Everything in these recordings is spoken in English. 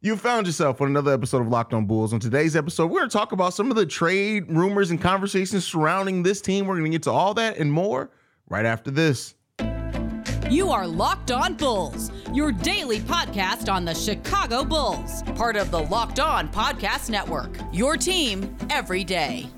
You found yourself on another episode of Locked On Bulls. On today's episode, we're going to talk about some of the trade rumors and conversations surrounding this team. We're going to get to all that and more right after this. You are Locked On Bulls, your daily podcast on the Chicago Bulls, part of the Locked On Podcast Network. Your team every day.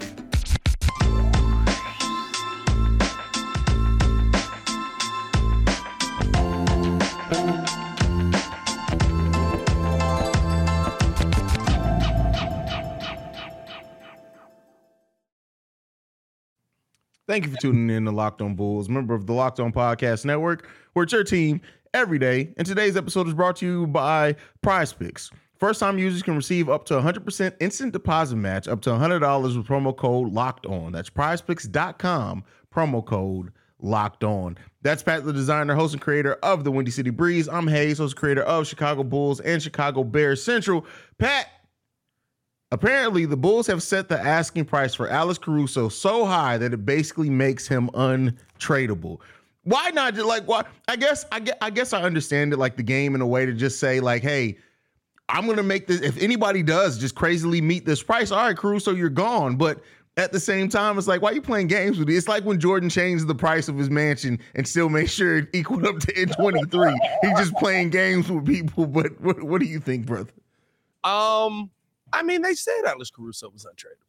Thank you for tuning in to Locked On Bulls, member of the Locked On Podcast Network, where it's your team every day. And today's episode is brought to you by PrizePicks. First time users can receive up to 100% instant deposit match up to $100 with promo code locked on. That's prizepicks.com, promo code locked on. That's Pat, the designer, host, and creator of the Windy City Breeze. I'm Hayes, host, creator of Chicago Bulls and Chicago Bears Central. Pat, Apparently, the Bulls have set the asking price for Alex Caruso so high that it basically makes him untradeable. Why not just like why? I guess I guess I guess I understand it like the game in a way to just say like, hey, I'm gonna make this. If anybody does just crazily meet this price, all right, Caruso, you're gone. But at the same time, it's like, why are you playing games with it? It's like when Jordan changed the price of his mansion and still made sure it equaled up to N23. He's just playing games with people. But what, what do you think, brother? Um, I mean, they said Alex Caruso was untradeable.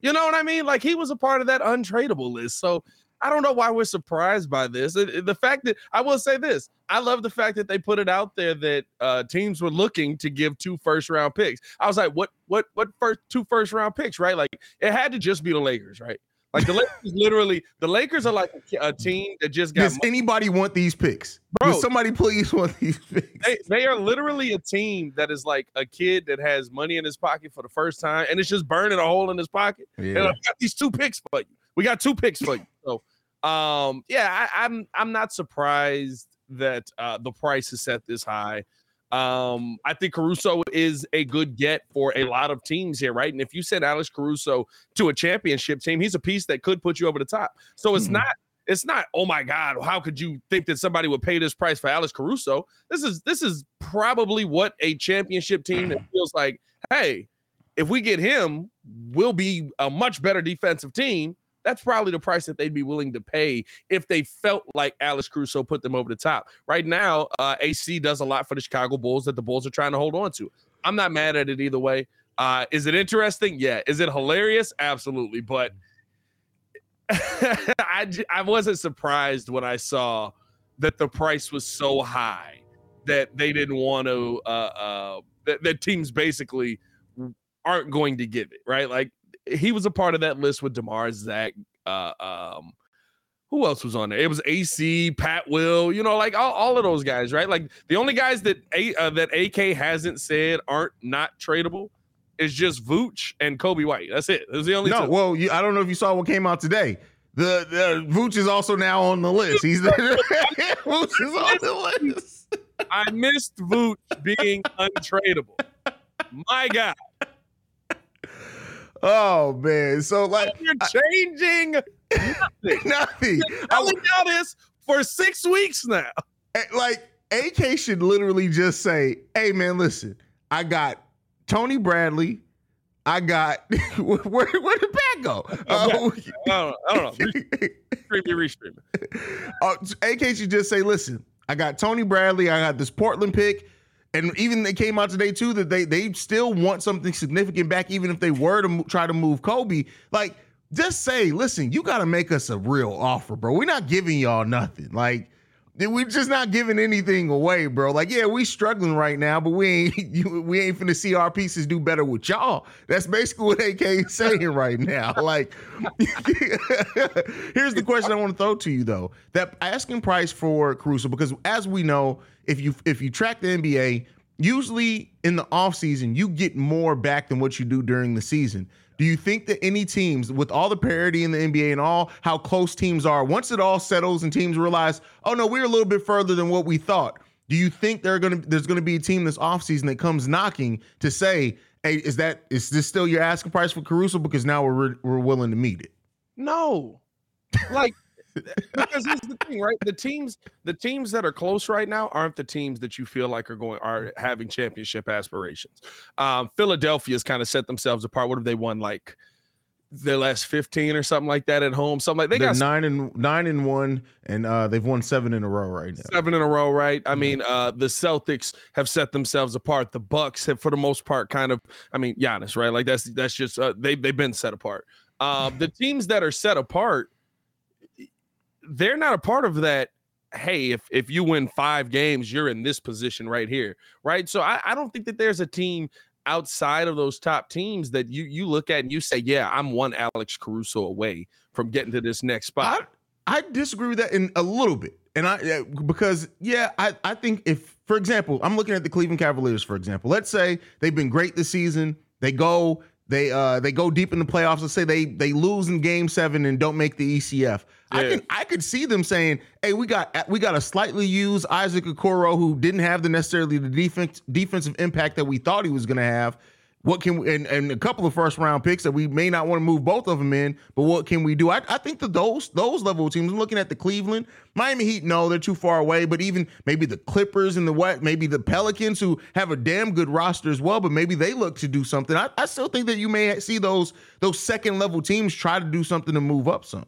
You know what I mean? Like he was a part of that untradeable list. So I don't know why we're surprised by this. The fact that I will say this, I love the fact that they put it out there that uh, teams were looking to give two first round picks. I was like, what, what, what first two first round picks, right? Like it had to just be the Lakers, right? Like the Lakers, literally, the Lakers are like a, a team that just got. Does money. anybody want these picks? Bro, Does somebody please want these picks? They, they are literally a team that is like a kid that has money in his pocket for the first time, and it's just burning a hole in his pocket. Yeah. And I got these two picks for you. We got two picks for you. So, um, yeah, I, I'm I'm not surprised that uh, the price is set this high. Um, I think Caruso is a good get for a lot of teams here, right? And if you send Alex Caruso to a championship team, he's a piece that could put you over the top. So it's mm-hmm. not it's not oh my god how could you think that somebody would pay this price for alex caruso this is this is probably what a championship team that feels like hey if we get him we'll be a much better defensive team that's probably the price that they'd be willing to pay if they felt like Alex Caruso put them over the top. Right now, uh, AC does a lot for the Chicago Bulls that the Bulls are trying to hold on to. I'm not mad at it either way. Uh, is it interesting? Yeah. Is it hilarious? Absolutely. But I, I wasn't surprised when I saw that the price was so high that they didn't want to, uh, uh, that, that teams basically aren't going to give it, right? Like he was a part of that list with Demar Zach. Uh, um, who else was on there? It was AC, Pat Will, you know, like all, all of those guys, right? Like the only guys that a uh, that AK hasn't said aren't not tradable is just Vooch and Coby White. That's it. That's the only. No, two. well, you, I don't know if you saw what came out today. The, the Vooch is also now on the list. He's the, Vooch is on the list. I missed Vooch being untradeable. My God. Oh man. So like you're changing nothing. nothing. Telling y'all this for six weeks now. Like AK should literally just say, "Hey man, listen, I got Tony Bradley. I got where where did Pat go? Uh, I don't know. I don't know. Restream restream. Uh, AK should just say, "Listen, I got Tony Bradley. I got this Portland pick." And even they came out today too that they they still want something significant back, even if they were to try to move Coby. Like, just say, listen, you got to make us a real offer, bro. We're not giving y'all nothing. Like, we're just not giving anything away, bro. Like, yeah, we struggling right now, but we ain't you, we ain't finna see our pieces do better with y'all. That's basically what AK is saying right now. Like, here's the question I want to throw to you though: that asking price for Caruso, because as we know, if you if you track the NBA, usually in the offseason, you get more back than what you do during the season. Do you think that any teams, with all the parity in the NBA and all how close teams are, once it all settles and teams realize, oh no, we're a little bit further than what we thought, do you think they're gonna there's gonna be a team this offseason that comes knocking to say, hey, is that is this still your asking price for Caruso? Because now we're we're willing to meet it. No. Like because here's the thing, right? The teams, the teams that are close right now aren't the teams that you feel like are going are having championship aspirations. Um, Philadelphia's kind of set themselves apart. What have they won like? their last 15 or something like that at home. Something like they They're got nine and nine and one, and uh, they've won seven in a row right now. seven in a row, right? I mean, uh, the Celtics have set themselves apart. The Bucks have, for the most part, kind of. I mean, Giannis, right? Like that's that's just uh, they they've been set apart. Uh, the teams that are set apart, they're not a part of that. Hey, if if you win five games, you're in this position right here, right? So I, I don't think that there's a team outside of those top teams that you you look at and you say, yeah, I'm one Alex Caruso away from getting to this next spot. I, I disagree with that in a little bit. And I because yeah, I, I think if for example, I'm looking at the Cleveland Cavaliers, for example. Let's say they've been great this season. They go, they uh they go deep in the playoffs. Let's say they they lose in game seven and don't make the ECF. I can I could see them saying, "Hey, we got we got a slightly used Isaac Okoro who didn't have the necessarily the defense defensive impact that we thought he was going to have. What can we, and, and a couple of first round picks that we may not want to move both of them in, but what can we do? I, I think that those those level teams. I'm looking at the Cleveland, Miami Heat. No, they're too far away. But even maybe the Clippers and the what, maybe the Pelicans who have a damn good roster as well. But maybe they look to do something. I, I still think that you may see those those second level teams try to do something to move up some.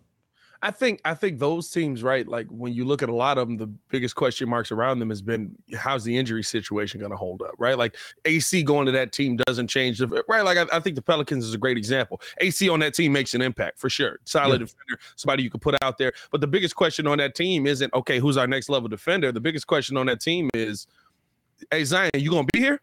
I think I think those teams, right? Like when you look at a lot of them, the biggest question marks around them has been how's the injury situation going to hold up, right? Like AC going to that team doesn't change the right. Like I, I think the Pelicans is a great example. AC on that team makes an impact for sure. Solid Yeah. defender, somebody you could put out there. But the biggest question on that team isn't okay, who's our next level defender? The biggest question on that team is, hey Zion, you gonna be here?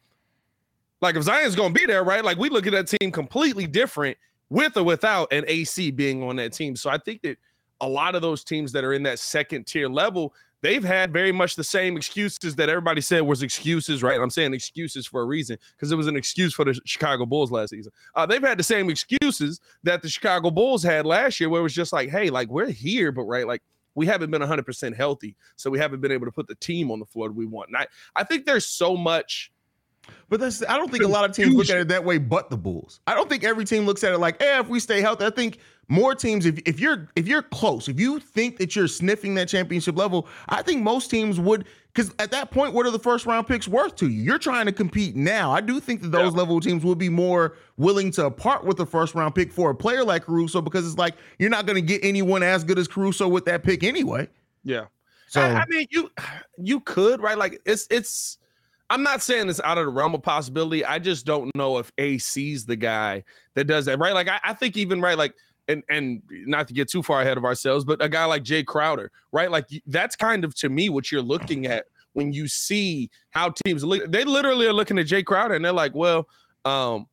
Like if Zion's gonna be there, right? Like we look at that team completely different with or without an AC being on that team. So I think that a lot of those teams that are in that second tier level, they've had very much the same excuses that everybody said was excuses, right? I'm saying excuses for a reason because it was an excuse for the Chicago Bulls last season. Uh, they've had the same excuses that the Chicago Bulls had last year, where it was just like, hey, like we're here, but right, like we haven't been 100% healthy, so we haven't been able to put the team on the floor that we want. And I, I think there's so much. But that's I don't think a lot of teams look at it that way, but the Bulls. I don't think every team looks at it like, eh, if we stay healthy. I think more teams, if if you're if you're close, if you think that you're sniffing that championship level, I think most teams would because at that point, what are the first round picks worth to you? You're trying to compete now. I do think that those Yeah. level teams would be more willing to part with the first round pick for a player like Caruso because it's like you're not going to get anyone as good as Caruso with that pick anyway. Yeah. So I, I mean, you you could right, like it's it's. I'm not saying it's out of the realm of possibility. I just don't know if AC's the guy that does that, right? Like I, I think even right, like and and not to get too far ahead of ourselves, but a guy like Jae Crowder, right? Like that's kind of to me what you're looking at when you see how teams look. They literally are looking at Jae Crowder and they're like, well, um,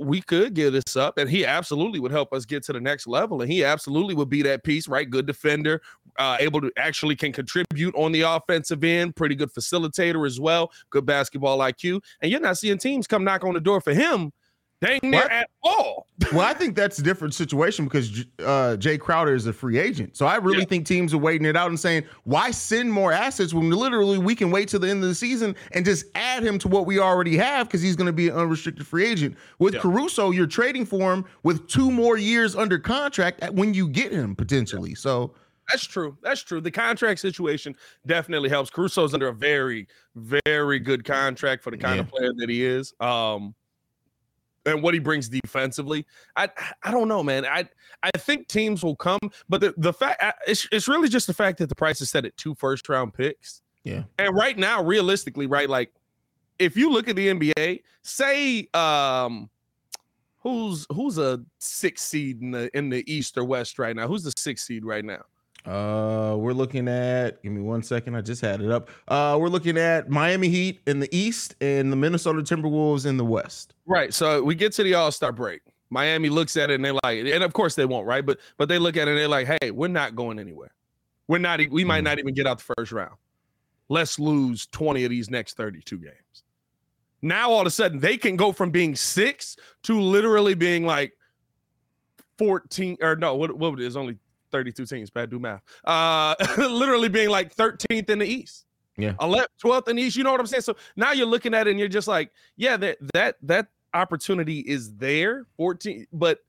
we could give this up, and he absolutely would help us get to the next level, and he absolutely would be that piece, right? Good defender, uh, able to actually can contribute on the offensive end, pretty good facilitator as well, good basketball IQ, and you're not seeing teams come knock on the door for him, dang near What? at all. well, I think that's a different situation because uh, Jae Crowder is a free agent. So I really Yeah. think teams are waiting it out and saying, why send more assets when literally we can wait till the end of the season and just add him to what we already have because he's going to be an unrestricted free agent. With Yeah. Caruso, you're trading for him with two more years under contract at when you get him potentially. So That's true. That's true. The contract situation definitely helps. Caruso's under a very, very good contract for the kind of player that he is. Um, and what he brings defensively. I I don't know, man. I I think teams will come, but the, the fact it's it's really just the fact that the price is set at two first round picks. Yeah. And right now, realistically, right, like if you look at the NBA, say um who's who's a six seed in the in the East or West right now? Who's the six seed right now? Uh, we're looking at, give me one second. I just had it up. Uh, we're looking at Miami Heat in the East and the Minnesota Timberwolves in the West. Right. So we get to the All Star break. Miami looks at it and they're like, and of course they won't, right? But but they look at it and they're like, hey, we're not going anywhere. We're not. We might Mhm. not even get out the first round. Let's lose twenty of these next thirty-two games. Now all of a sudden they can go from being six to literally being like fourteen or no, what what it is only thirty-two teams. Bad do math. Uh, literally being like thirteenth in the East. Yeah. 11th, 12th in the East. You know what I'm saying? So now you're looking at it and you're just like, yeah, that that that opportunity is there. 14, but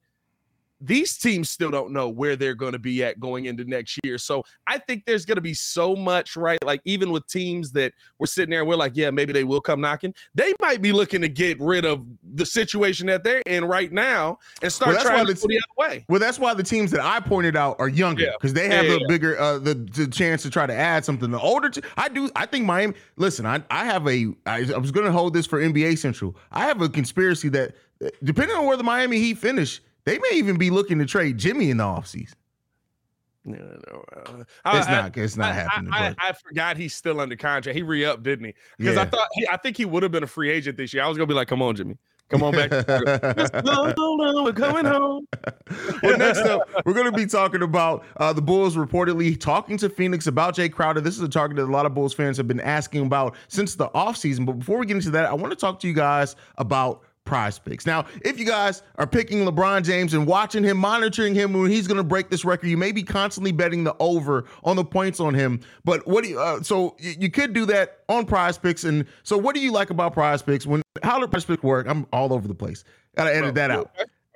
these teams still don't know where they're going to be at going into next year. So I think there's going to be so much, right? Like even with teams that we're sitting there and we're like, yeah, maybe they will come knocking. They might be looking to get rid of the situation that they're in right now and start well, trying to go the other way. Well, that's why the teams that I pointed out are younger because yeah. they have yeah, the yeah, bigger uh, the, the chance to try to add something. The older, t- I do. I think Miami. Listen, I I have a. I, I was going to hold this for NBA Central. I have a conspiracy that depending on where the Miami Heat finish they may even be looking to trade Jimmy in the offseason. No, no, it's I, not. It's not I, happening. I, I, forgot he's still under contract. He re-upped, didn't he? Because yeah. I thought he, I think he would have been a free agent this year. I was gonna be like, "Come on, Jimmy, come on back. no, no, we're coming home." well, next up, we're gonna be talking about uh, the Bulls reportedly talking to Phoenix about Jae Crowder. This is a target that a lot of Bulls fans have been asking about since the offseason. But before we get into that, I want to talk to you guys about prize picks. Now, if you guys are picking LeBron James and watching him, monitoring him when he's going to break this record, you may be constantly betting the over on the points on him. But what do you, uh, so you, you could do that on prize picks. And so what do you like about prize picks? When, how do prize picks work? I'm all over the place. Got to edit that out.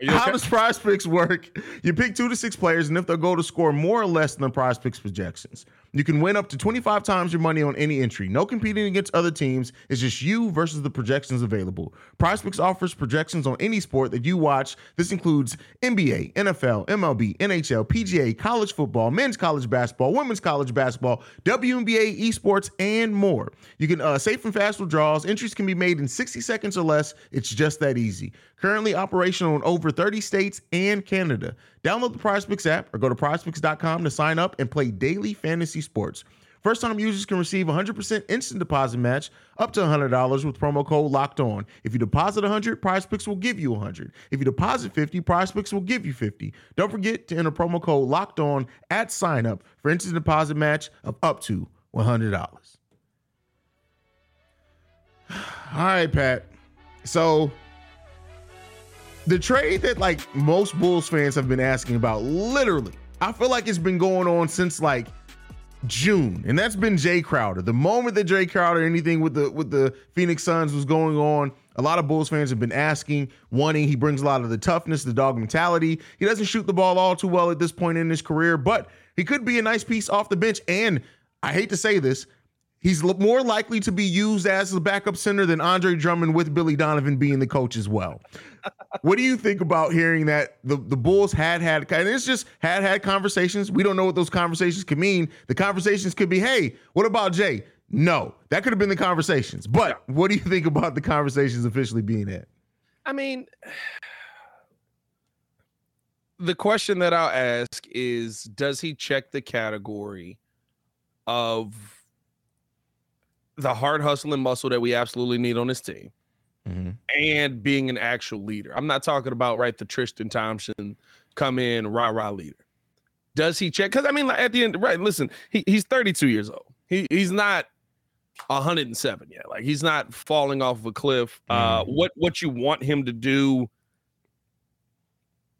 How does prize picks work? You pick two to six players, and if they go to score more or less than the prize picks projections, you can win up to 25 times your money on any entry. No competing against other teams. It's just you versus the projections available. PrizePicks offers projections on any sport that you watch. This includes NBA, NFL, MLB, NHL, PGA, college football, men's college basketball, women's college basketball, WNBA, esports, and more. You can uh, safe and fast withdrawals. Entries can be made in 60 seconds or less. It's just that easy. Currently operational in over 30 states and Canada. Download the PrizePicks app or go to prizepicks.com to sign up and play daily fantasy sports. First time users can receive 100% instant deposit match up to $100 with promo code locked on. If you deposit 100, PrizePicks will give you 100. If you deposit 50, PrizePicks will give you 50. Don't forget to enter promo code locked on at sign up for instant deposit match of up to $100. All right, Pat. So the trade that like most Bulls fans have been asking about, literally, I feel like it's been going on since like June, and that's been Jae Crowder. The moment that Jae Crowder, anything with the with the Phoenix Suns was going on, a lot of Bulls fans have been asking, wanting. He brings a lot of the toughness, the dog mentality. He doesn't shoot the ball all too well at this point in his career, but he could be a nice piece off the bench. And I hate to say this, He's more likely to be used as a backup center than Andre Drummond with Billy Donovan being the coach as well. what do you think about hearing that the, the Bulls had had, and it's just had had conversations. We don't know what those conversations could mean. The conversations could be, hey, what about Jae? No, that could have been the conversations. But what do you think about the conversations officially being had? I mean, the question that I'll ask is Does he check the category of the hard hustling muscle that we absolutely need on this team. Mm-hmm. And being an actual leader. I'm not talking about right the Tristan Thompson come in rah rah leader. Does he check? Because I mean, like, at the end, right? Listen, he, he's 32 years old. He he's not 107 yet. Like he's not falling off of a cliff. Uh, mm-hmm. Uh, what what you want him to do?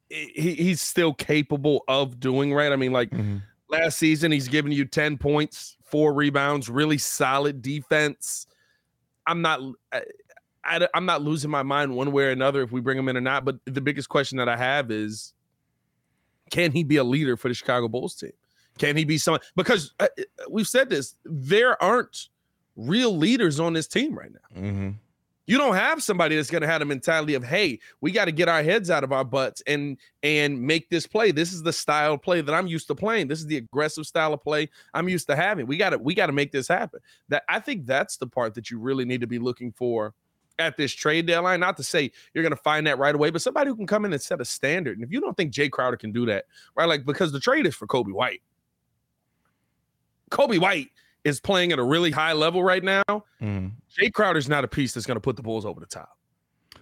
He, he's still capable of doing right. I mean, like mm-hmm. last season, he's giving you 10 points four rebounds, really solid defense. I'm not. I, I, I'm not losing my mind one way or another if we bring him in or not. But the biggest question that I have is, can he be a leader for the Chicago Bulls team? Can he be someone? Because uh, uh, we've said this, there aren't real leaders on this team right now. Mm-hmm. You don't have somebody that's going to have the mentality of, "Hey, we got to get our heads out of our butts and and make this play. This is the style of play that I'm used to playing. This is the aggressive style of play I'm used to having. We got to we got to make this happen." That I think that's the part that you really need to be looking for at this trade deadline. Not to say you're going to find that right away, but somebody who can come in and set a standard. And if you don't think Jae Crowder can do that, right? Like because the trade is for Coby White. Coby White is playing at a really high level right now. Mm. Jae Crowder's not a piece that's going to put the Bulls over the top.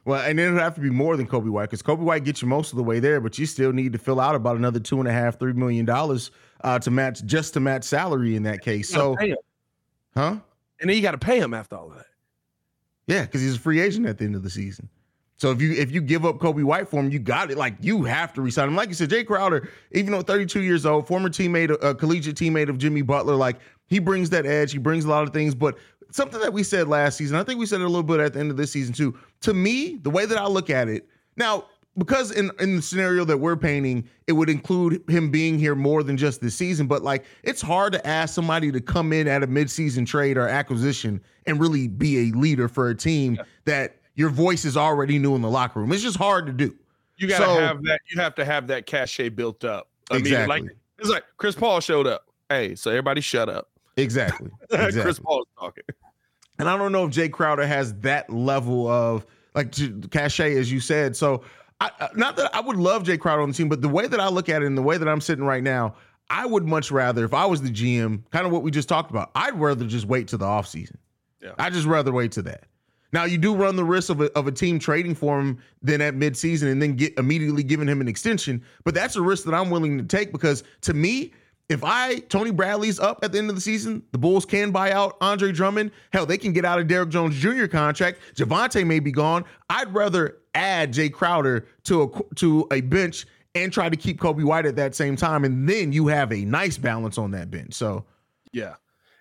Well, and it'll have to be more than Coby White because Coby White gets you most of the way there, but you still need to fill out about another two and a half, three million dollars uh, to match just to match salary in that case. So, huh? And then you got to pay him after all of that. Yeah, because he's a free agent at the end of the season. So if you if you give up Coby White for him, you got it. Like you have to resign him. Like you said, Jae Crowder, even though 32 years old, former teammate, a uh, collegiate teammate of Jimmy Butler, like he brings that edge. He brings a lot of things. But something that we said last season, I think we said it a little bit at the end of this season too. To me, the way that I look at it, now because in in the scenario that we're painting, it would include him being here more than just this season. But like, it's hard to ask somebody to come in at a midseason trade or acquisition and really be a leader for a team yeah. that your voice is already new in the locker room. It's just hard to do. You gotta so, have that. You have to have that cachet built up. I exactly. Mean, like it's like Chris Paul showed up. Hey, so everybody shut up. Exactly. exactly. Chris Paul's talking. And I don't know if Jae Crowder has that level of like cachet, as you said. So I, uh, not that I would love Jae Crowder on the team, but the way that I look at it and the way that I'm sitting right now, I would much rather, if I was the GM, kind of what we just talked about, I'd rather just wait to the offseason. Yeah. I'd just rather wait to that. Now you do run the risk of a, of a team trading for him then at midseason and then get immediately giving him an extension, but that's a risk that I'm willing to take because to me, if I Tony Bradley's up at the end of the season, the Bulls can buy out Andre Drummond. Hell, they can get out of Derrick Jones Jr. contract. Javonte may be gone. I'd rather add Jae Crowder to a to a bench and try to keep Coby White at that same time, and then you have a nice balance on that bench. So, yeah,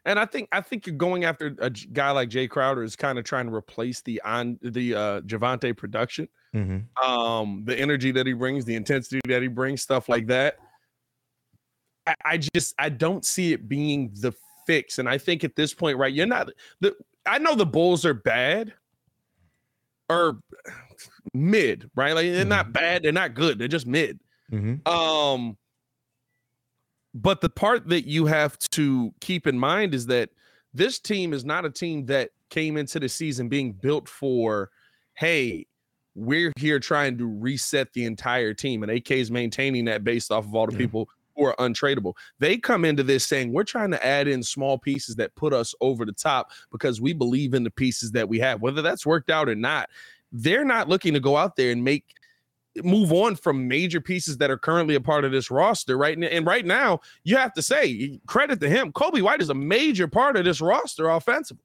and I think I think you're going after a guy like Jae Crowder is kind of trying to replace the on the uh, Javonte production, mm-hmm. um, the energy that he brings, the intensity that he brings, stuff like that. I, I just I don't see it being the fix, and I think at this point, right, you're not the. I know the Bulls are bad, or mid, right? Like they're mm-hmm. not bad, they're not good, they're just mid. Mm-hmm. Um, but the part that you have to keep in mind is that this team is not a team that came into the season being built for, hey, we're here trying to reset the entire team, and AK is maintaining that based off of all the yeah. people who are untradeable. They come into this saying we're trying to add in small pieces that put us over the top because we believe in the pieces that we have, whether that's worked out or not they're not looking to go out there and make move on from major pieces that are currently a part of this roster right. And right now, you have to say credit to him. Coby White is a major part of this roster offensively.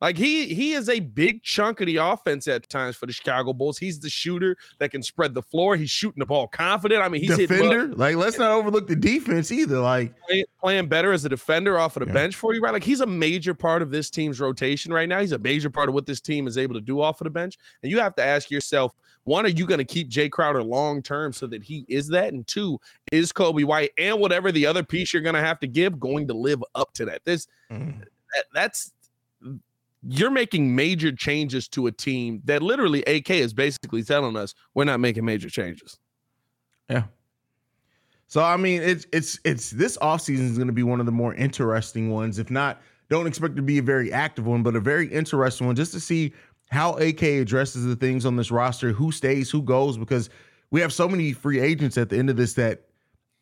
Like he he is a big chunk of the offense at times for the Chicago Bulls. He's the shooter that can spread the floor. He's shooting the ball confident. I mean, he's a defender. Like let's not overlook the defense either. Like playing, playing better as a defender off of the yeah. bench for you, right? Like he's a major part of this team's rotation right now. He's a major part of what this team is able to do off of the bench. And you have to ask yourself, one, are you going to keep Jae Crowder long term so that he is that? And two, is Coby White and whatever the other piece you're going to have to give going to live up to that? This mm. that, that's you're making major changes to a team that literally AK is basically telling us we're not making major changes. Yeah. So I mean it's it's it's this offseason is going to be one of the more interesting ones. If not, don't expect to be a very active one, but a very interesting one just to see how AK addresses the things on this roster, who stays, who goes, because we have so many free agents at the end of this that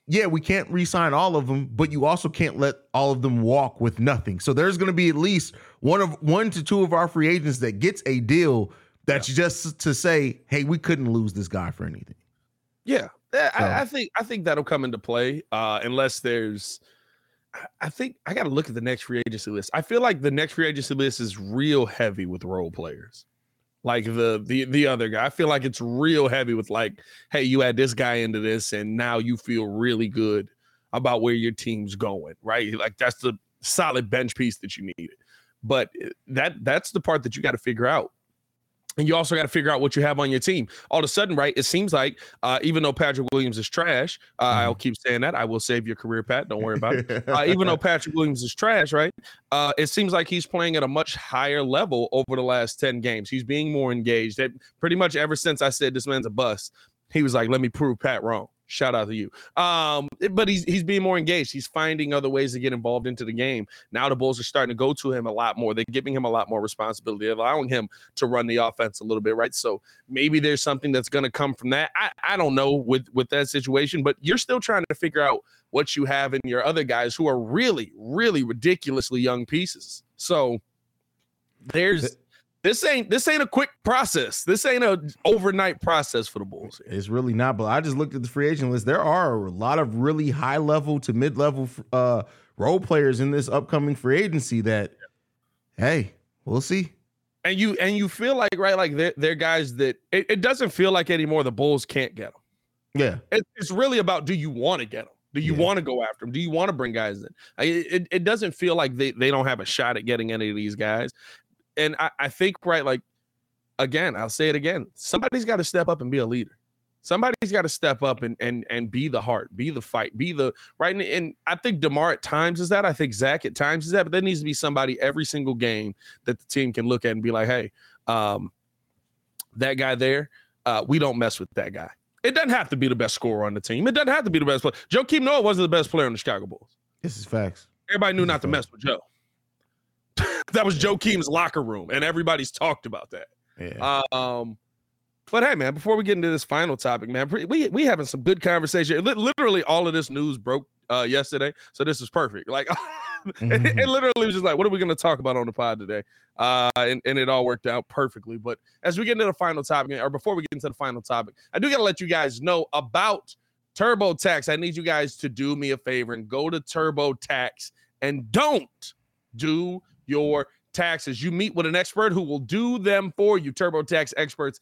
yeah, we can't re-sign all of them, but you also can't let all of them walk with nothing. So there's going to be at least one of one to two of our free agents that gets a deal that's yeah. just to say, hey, we couldn't lose this guy for anything. Yeah, so. I, I, think I think that'll come into play uh, unless there's. I think I got to look at the next free agency list. I feel like the next free agency list is real heavy with role players like the the the other guy. I feel like it's real heavy with like, hey, you add this guy into this, and now you feel really good about where your team's going, right? Like that's the solid bench piece that you needed. But eh, that that's the part that you got to figure out. And you also got to figure out what you have on your team. All of a sudden, right? It seems like uh, even though Patrick Williams is trash, uh, mm-hmm. I'll keep saying that. I will save your career, Pat. Don't worry about it. Uh, even though Patrick Williams is trash, right? Uh, it seems like he's playing at a much higher level over the last 10 games. He's being more engaged. That pretty much ever since I said this man's a bust, he was like, let me prove Pat wrong. Shout out to you. Um, but he's he's being more engaged. He's finding other ways to get involved into the game. Now the Bulls are starting to go to him a lot more. They're giving him a lot more responsibility, allowing him to run the offense a little bit, right? So maybe there's something that's going to come from that. I, I don't know with with that situation, but you're still trying to figure out what you have in your other guys who are really, really ridiculously young pieces. So there's this ain't this ain't a quick process. This ain't a overnight process for the Bulls. It's really not. But I just looked at the free agent list. There are a lot of really high level to mid level uh, role players in this upcoming free agency. That, hey, we'll see. And you and you feel like right, like they're, they're guys that it, it doesn't feel like anymore. The Bulls can't get them. Yeah, it, it's really about do you want to get them? Do you yeah. want to go after them? Do you want to bring guys in? It, it, doesn't feel like they, they don't have a shot at getting any of these guys and I, I think right, like again, I'll say it again. Somebody's got to step up and be a leader. Somebody's got to step up and and and be the heart, be the fight, be the right. And, and I think Demar at times is that. I think Zach at times is that. But there needs to be somebody every single game that the team can look at and be like, hey, um, that guy there, uh, we don't mess with that guy. It doesn't have to be the best scorer on the team. It doesn't have to be the best player. Joe Joakim Noah wasn't the best player on the Chicago Bulls. This is facts. Everybody knew not to mess with Joe. That was Joe Joakim's locker room, and everybody's talked about that. Yeah. Um, but hey, man, before we get into this final topic, man, we we having some good conversation. Literally, all of this news broke uh, yesterday, so this is perfect. Like, mm-hmm. it, it, literally was just like, what are we going to talk about on the pod today? Uh, and, and it all worked out perfectly. But as we get into the final topic, or before we get into the final topic, I do got to let you guys know about TurboTax. I need you guys to do me a favor and go to TurboTax and don't do your taxes. You meet with an expert who will do them for you. TurboTax experts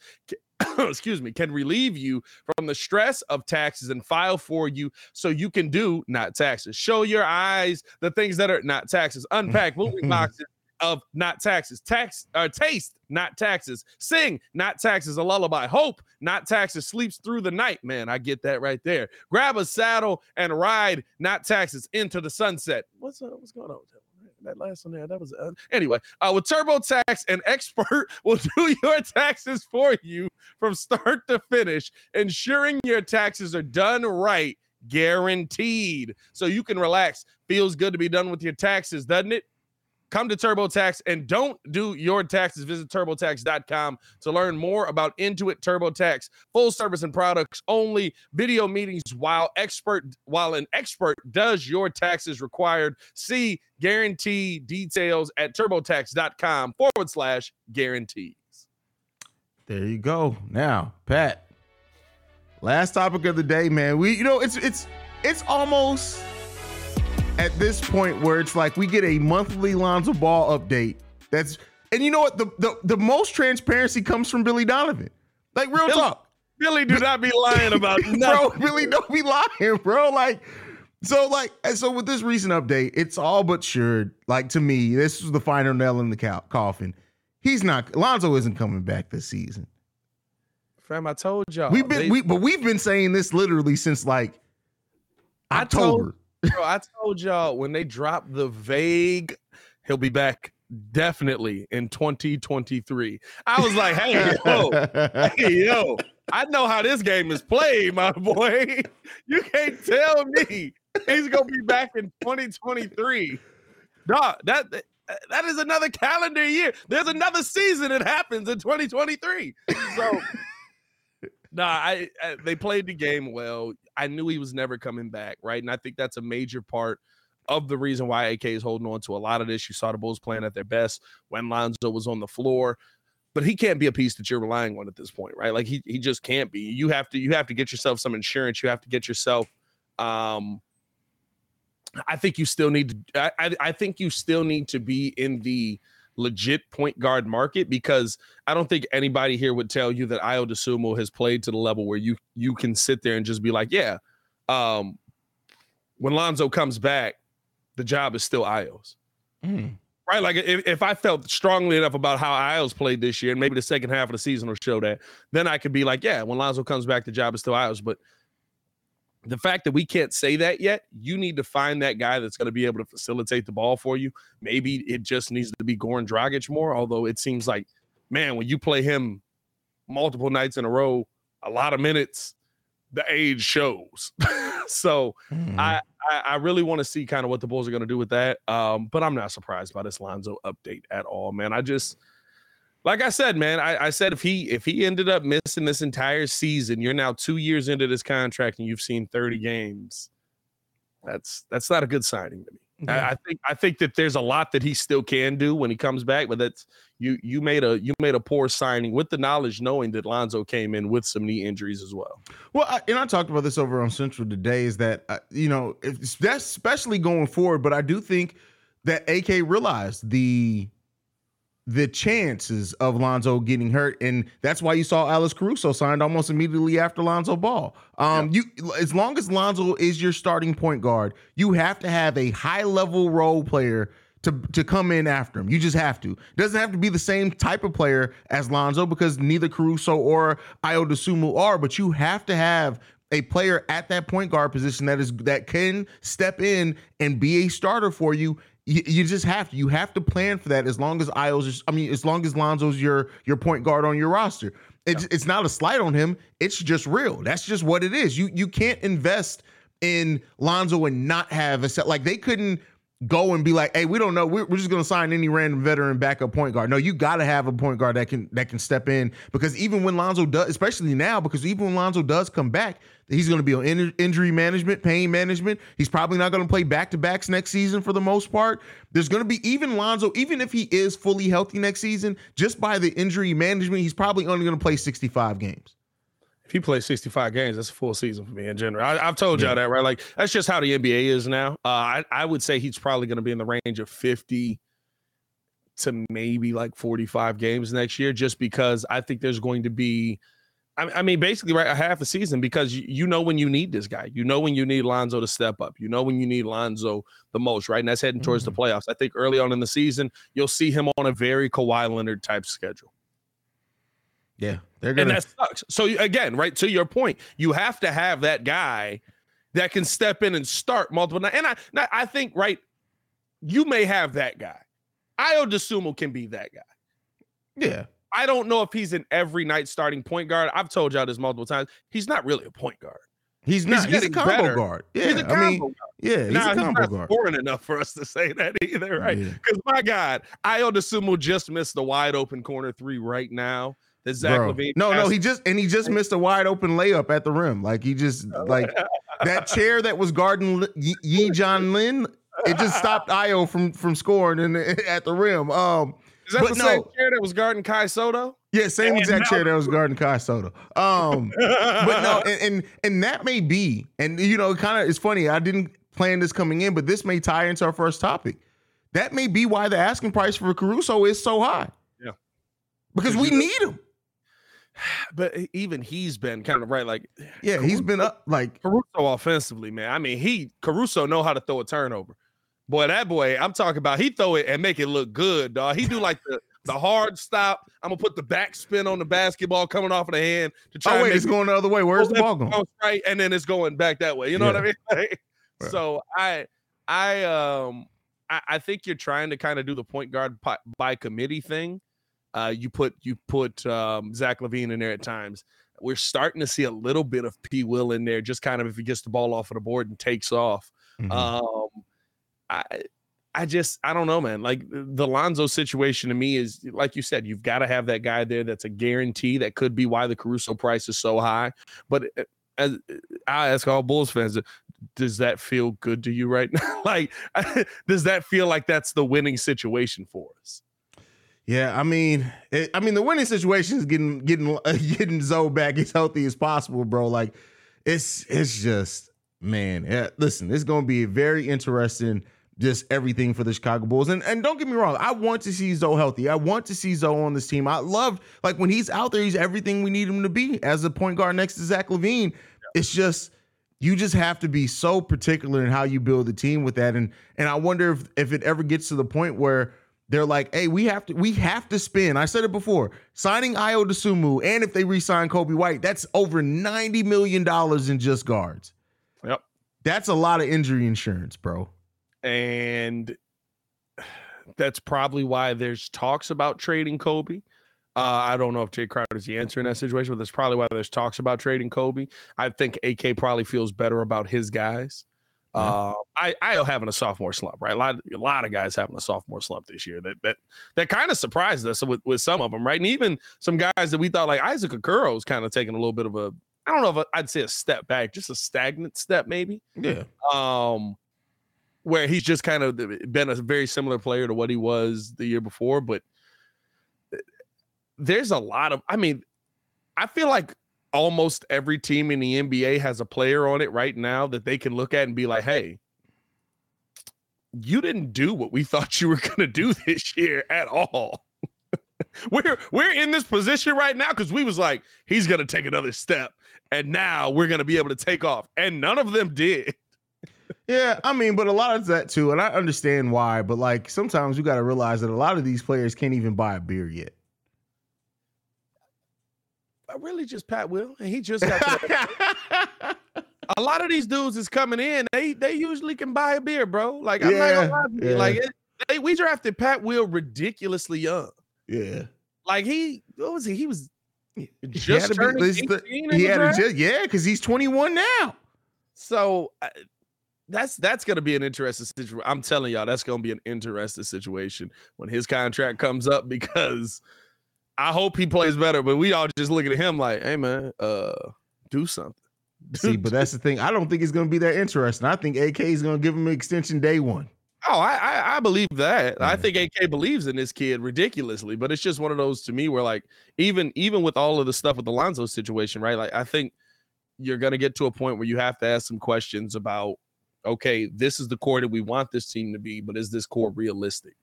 excuse me, can relieve you from the stress of taxes and file for you so you can do not taxes. Show your eyes the things that are not taxes. Unpack moving boxes of not taxes. Tax uh, taste, not taxes. Sing, not taxes. A lullaby. Hope, not taxes. Sleeps through the night. Man, I get that right there. Grab a saddle and ride, not taxes, into the sunset. What's uh, what's going on? That last one there, that was uh, anyway. Uh, with TurboTax, an expert will do your taxes for you from start to finish, ensuring your taxes are done right, guaranteed. So you can relax. Feels good to be done with your taxes, doesn't it? Come to TurboTax and don't do your taxes. Visit TurboTax.com to learn more about Intuit TurboTax. Full service and products only. Video meetings while expert while an expert does your taxes required. See guarantee details at TurboTax.com forward slash guarantees. There you go. Now, Pat. Last topic of the day, man. We you know it's it's it's almost at this point where it's like we get a monthly Lonzo Ball update. That's and you know what? The the, the most transparency comes from Billy Donovan. Like real Billy, talk. Billy do not be lying about bro. Billy don't be lying, bro. Like so, like and so with this recent update, it's all but sure. Like to me, this is the final nail in the cow- coffin. He's not. Lonzo isn't coming back this season. Fam, I told y'all. We've been they, we, but we've been saying this literally since like October. I told, Bro, I told y'all when they dropped the vague, he'll be back definitely in 2023. I was like, hey, yo, hey, yo, I know how this game is played, my boy. You can't tell me he's gonna be back in 2023. Dog, that that is another calendar year. There's another season that happens in 2023. So nah, I, I, they played the game well. I knew he was never coming back, right? And I think that's a major part of the reason why AK is holding on to a lot of this. You saw the Bulls playing at their best when Lonzo was on the floor. But he can't be a piece that you're relying on at this point, right? Like he he just can't be. You have to you have to get yourself some insurance. You have to get yourself um I think you still need to I, I think you still need to be in the legit point guard market because I don't think anybody here would tell you that Ayo Dosunmu has played to the level where you you can sit there and just be like, yeah, um, when Lonzo comes back, the job is still Ayo's. Mm. Right? Like if, if I felt strongly enough about how Ayo's played this year, and maybe the second half of the season will show that, then I could be like, yeah, when Lonzo comes back, the job is still Ayo's. But the fact that we can't say that yet, you need to find that guy that's going to be able to facilitate the ball for you. Maybe it just needs to be Goran Dragic more, although it seems like, man, when you play him multiple nights in a row, a lot of minutes, the age shows. so mm-hmm. I, I, I really want to see kind of what the Bulls are going to do with that. Um, but I'm not surprised by this Lonzo update at all, man. I just like I said, man, I, I, said if he if he ended up missing this entire season, you're now two years into this contract and you've seen 30 games. That's that's not a good signing to me. Yeah. I, I, think I think that there's a lot that he still can do when he comes back, but that's you you made a you made a poor signing with the knowledge knowing that Lonzo came in with some knee injuries as well. Well, I, and I talked about this over on Central today. Is that uh, you know if, that's especially going forward, but I do think that AK realized the the chances of Lonzo getting hurt, and that's why you saw Alex Caruso signed almost immediately after Lonzo Ball. Um, yeah. you as long as Lonzo is your starting point guard, you have to have a high level role player to to come in after him. You just have to. Doesn't have to be the same type of player as Lonzo because neither Caruso or Ayo Dosunmu are, but you have to have a player at that point guard position that is that can step in and be a starter for you. You, you just have to. You have to plan for that. As long as Ayo's, I mean, as long as Lonzo's your your point guard on your roster. It's, yeah. it's not a slight on him. It's just real. That's just what it is. You you can't invest in Lonzo and not have a set. Like they couldn't go and be like, "Hey, we don't know. We're, we're just going to sign any random veteran backup point guard." No, you got to have a point guard that can that can step in because even when Lonzo does, especially now, because even when Lonzo does come back, he's going to be on in- injury management, pain management. He's probably not going to play back to backs next season for the most part. There's going to be even Lonzo, even if he is fully healthy next season, just by the injury management, he's probably only going to play 65 games if he plays 65 games, that's a full season for me in general. I, have told y'all that, right? Like that's just how the NBA is now. Uh, I, I would say he's probably going to be in the range of 50 to maybe like 45 games next year, just because I think there's going to be, I, I mean, basically right a half a season because you, you, know when you need this guy, you know when you need Lonzo to step up, you know when you need Lonzo the most, right? And that's heading towards mm-hmm. the playoffs. I think early on in the season, you'll see him on a very Kawhi Leonard type schedule. Yeah, they're gonna. And that sucks. So again, right to your point, you have to have that guy that can step in and start multiple nights. And I, I think right, you may have that guy. Ayo Dosunmu can be that guy. Yeah. I don't know if he's an every night starting point guard. I've told y'all this multiple times. He's not really a point guard. He's not. He's, he's a combo better. guard. Yeah, he's a combo I mean, guard. yeah, he's now, a combo he's not guard. Scoring enough for us to say that either, right? Because yeah. my God, Ayo Dosunmu just missed the wide open corner three right now that Zach Bro. LaVine. No, no, he just and he just missed a wide open layup at the rim. Like he just like that chair that was guarding Yi Jianlian. It just stopped Ayo from from scoring in the, at the rim. Um, is that the no, same chair that was guarding Kai Sotto? Yeah, same exact chair that was guarding Kai Sotto. Um, but no, and, and and that may be, and you know, kind of it's funny. I didn't plan this coming in, but this may tie into our first topic. That may be why the asking price for Caruso is so high. Yeah, because we need him. but even he's been kind of right. Like, yeah, Caruso, he's been up like Caruso offensively, man. I mean, he Caruso know how to throw a turnover. Boy, that boy, I'm talking about. He throw it and make it look good, dog. He do like the the hard stop. I'm gonna put the backspin on the basketball coming off of the hand to try. Oh wait, it's going the other way. Where's the ball going? Right, and then it's going back that way. You know yeah. what I mean? right. So I, I, um, I, I think you're trying to kind of do the point guard by committee thing uh, you put you put um, Zach LaVine in there at times. We're starting to see a little bit of P. Will in there, just kind of if he gets the ball off of the board and takes off. Mm-hmm. Um, I I just I don't know, man. Like the Lonzo situation to me is like you said, you've got to have that guy there that's a guarantee. That could be why the Caruso price is so high. But uh, as I ask all Bulls fans, does that feel good to you right now? like, does that feel like that's the winning situation for us? Yeah, I mean, it, I mean, the winning situation is getting getting uh, getting Zo back as healthy as possible, bro. Like, it's it's just man. Yeah, listen, it's gonna be very interesting. Just everything for the Chicago Bulls, and and don't get me wrong, I want to see Zo healthy. I want to see Zo on this team. I love like when he's out there, he's everything we need him to be as a point guard next to Zach LaVine. It's just you just have to be so particular in how you build the team with that, and and I wonder if if it ever gets to the point where they're like, hey, we have to we have to spend. I said it before. Signing Ayo Dosunmu, and if they re-sign Coby White, that's over $90 million in just guards. Yep. That's a lot of injury insurance, bro. And that's probably why there's talks about trading Coby. Uh, I don't know if Jae Crowder is the answer in that situation, but that's probably why there's talks about trading Coby. I think AK probably feels better about his guys. Uh, I I having a sophomore slump, right? A lot, a lot of guys having a sophomore slump this year. That that that kind of surprised us with, with some of them, right? And even some guys that we thought like Isaac Okoro was kind of taking a little bit of a, I don't know if I'd say a step back, just a stagnant step, maybe. Yeah. Um, where he's just kind of been a very similar player to what he was the year before, but eh, there's a lot of, I mean, I feel like almost every team in the NBA has a player on it right now that they can look at and be like, hey, you didn't do what we thought you were going to do this year at all. we're we're in this position right now because we was like, he's to take another step, and now we're to be able to take off, and none of them did. yeah, I mean, but a lot of that too, and I understand why. But like sometimes you got to realize that a lot of these players can't even buy a beer yet. Really just Pat Will, and he just got. a lot of these dudes is coming in. They they usually can buy a beer, bro. Like I'm yeah, not gonna lie to you. Yeah. Like it, they, we drafted Pat Will ridiculously young. Yeah. Like he what was he? He was just he turning be, 18 the, he had just, yeah, because he's 21 now. So uh, that's that's gonna be an interesting situation. I'm telling y'all, that's gonna be an interesting situation when his contract comes up because I hope he plays better. But we all just looking at him like, hey man, uh, do something. See, but that's the thing. I don't think it's going to be that interesting. I think AK is going to give him an extension day one. Oh, I I, I believe that. Yeah. I think AK believes in this kid ridiculously, but it's just one of those to me where like even even with all of the stuff with the Lonzo situation, right? Like I think you're going to get to a point where you have to ask some questions about okay, this is the core that we want this team to be, but is this core realistic?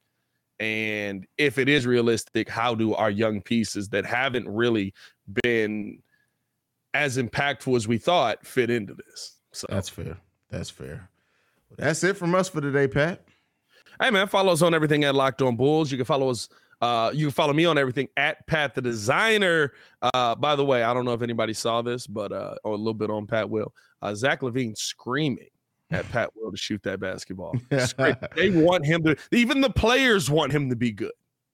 And if it is realistic, how do our young pieces that haven't really been as impactful as we thought fit into this. So that's fair. That's fair. That's it from us for today, Pat. Hey man, follow us on everything at Locked On Bulls. You can follow us. Uh, you can follow me on everything at Pat the Designer. Uh, by the way, I don't know if anybody saw this, but uh, or a little bit on Pat Will. Uh, Zach LaVine screaming at Pat Will to shoot that basketball. they want him to. Even the players want him to be good.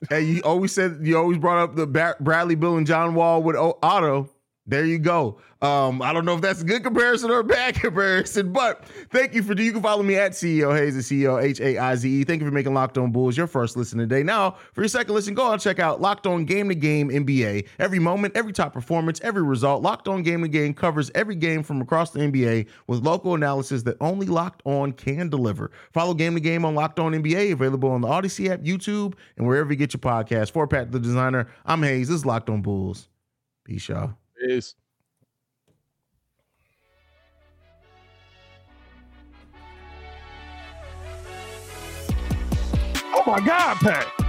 Hey, you always said you always brought up the Bradley Beal and John Wall with Otto. There you go. Um, I don't know if that's a good comparison or a bad comparison, but thank you for you can follow me at CEO Haize, CEO H A I Z E. Thank you for making Locked On Bulls your first listen today. Now, for your second listen, go and check out Locked On Game to Game NBA. Every moment, every top performance, every result. Locked On Game to Game covers every game from across the NBA with local analysis that only Locked On can deliver. Follow Game to Game on Locked On NBA, available on the Odyssey app, YouTube, and wherever you get your podcast. For Pat the Designer, I'm Haize. This is Locked On Bulls. Peace, y'all. Peace. Oh my God, Pat.